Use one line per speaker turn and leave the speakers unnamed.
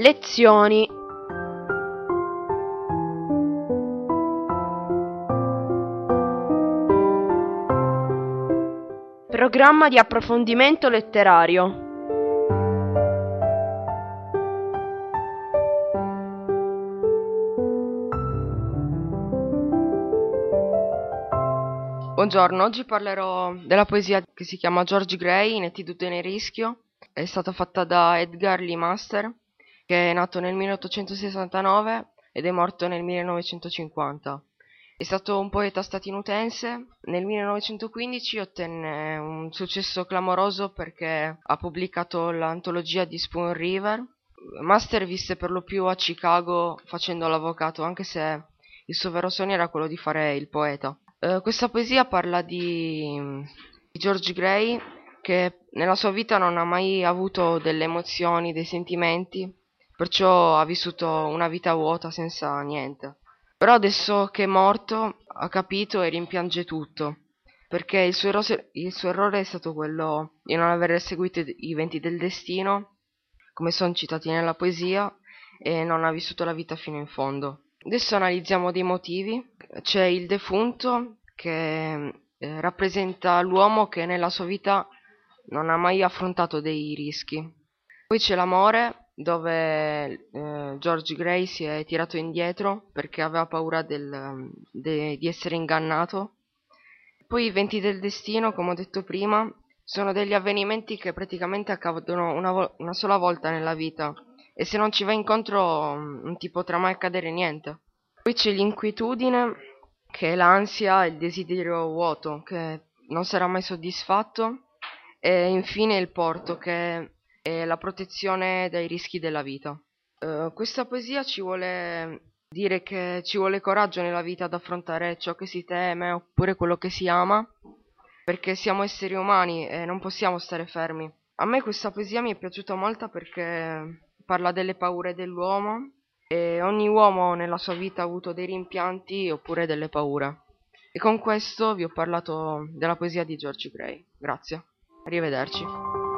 Lezioni. Programma di approfondimento letterario.
Buongiorno, oggi parlerò della poesia che si chiama George Gray, Inettitudine e rischio. È stata fatta da Edgar Lee Master, che è nato nel 1869 ed è morto nel 1950. È stato un poeta statunitense. Nel 1915 ottenne un successo clamoroso perché ha pubblicato l'antologia di Spoon River. Master visse per lo più a Chicago facendo l'avvocato, anche se il suo vero sogno era quello di fare il poeta. Uh, questa poesia parla di, di, George Gray che nella sua vita non ha mai avuto delle emozioni, dei sentimenti, perciò ha vissuto una vita vuota senza niente. Però adesso che è morto ha capito e rimpiange tutto, perché il suo, errore, il suo errore è stato quello di non aver seguito i venti del destino, come sono citati nella poesia, e non ha vissuto la vita fino in fondo. Adesso analizziamo dei motivi. C'è il defunto che eh, rappresenta l'uomo che nella sua vita non ha mai affrontato dei rischi. Poi c'è l'amore dove eh, George Gray si è tirato indietro perché aveva paura del, de, di essere ingannato. Poi i venti del destino, come ho detto prima, sono degli avvenimenti che praticamente accadono una, vo- una sola volta nella vita e se non ci vai incontro mm, non ti potrà mai accadere niente. Poi c'è l'inquietudine, che è l'ansia e il desiderio vuoto, che non sarà mai soddisfatto, e infine il porto, che è la protezione dai rischi della vita. Uh, questa poesia ci vuole dire che ci vuole coraggio nella vita ad affrontare ciò che si teme oppure quello che si ama, perché siamo esseri umani e non possiamo stare fermi. A me questa poesia mi è piaciuta molto perché parla delle paure dell'uomo e ogni uomo nella sua vita ha avuto dei rimpianti oppure delle paure. E con questo vi ho parlato della poesia di George Gray. Grazie. Arrivederci.